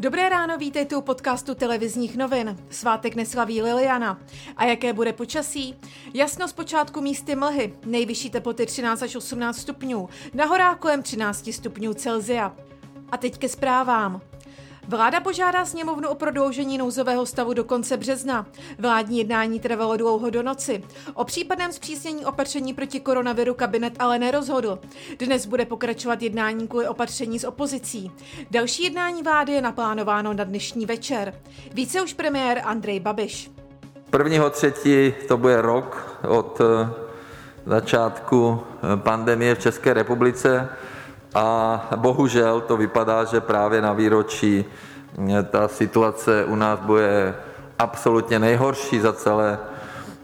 Dobré ráno, vítejte u podcastu televizních novin. Svátek neslaví Liliana. A jaké bude počasí? Jasno z počátku místy mlhy, nejvyšší teploty 13 až 18 stupňů, na horách kolem 13 stupňů Celzia. A teď ke zprávám. Vláda požádá sněmovnu o prodloužení nouzového stavu do konce března. Vládní jednání trvalo dlouho do noci. O případném zpřísnění opatření proti koronaviru kabinet ale nerozhodl. Dnes bude pokračovat jednání kvůli opatření s opozicí. Další jednání vlády je naplánováno na dnešní večer. Více už premiér Andrej Babiš. Prvního třetí to bude rok od eh, začátku eh, pandemie v České republice a bohužel to vypadá, že právě na výročí eh, ta situace u nás bude absolutně nejhorší za celé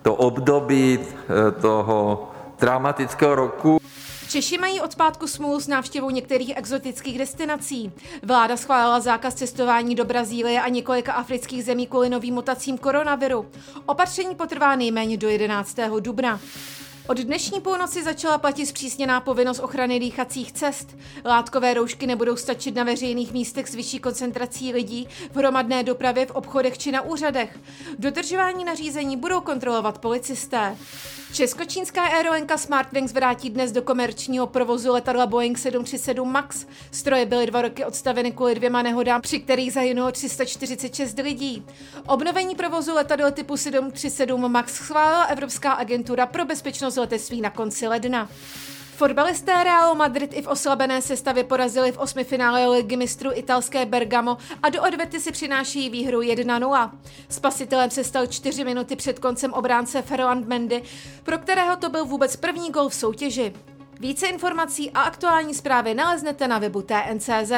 to období eh, toho traumatického roku. Češi mají od pátku smůlu s návštěvou některých exotických destinací. Vláda schválila zákaz cestování do Brazílie a několika afrických zemí kvůli novým mutacím koronaviru. Opatření potrvá nejméně do 11. dubna. Od dnešní půlnoci začala platit zpřísněná povinnost ochrany dýchacích cest. Látkové roušky nebudou stačit na veřejných místech s vyšší koncentrací lidí, v hromadné dopravě, v obchodech či na úřadech. Dodržování nařízení budou kontrolovat policisté. Českočínská aerolinka Smartwings vrátí dnes do komerčního provozu letadla Boeing 737 MAX. Stroje byly dva roky odstaveny kvůli dvěma nehodám, při kterých zahynulo 346 lidí. Obnovení provozu letadel typu 737 MAX schválila Evropská agentura pro bezpečnost letectví na konci ledna. Fotbalisté Realu Madrid i v oslabené sestavě porazili v osmi finále ligy mistrů italské Bergamo a do odvety si přináší výhru 1-0. Spasitelem se stal čtyři minuty před koncem obránce Ferland Mendy, pro kterého to byl vůbec první gol v soutěži. Více informací a aktuální zprávy naleznete na webu TNCZ.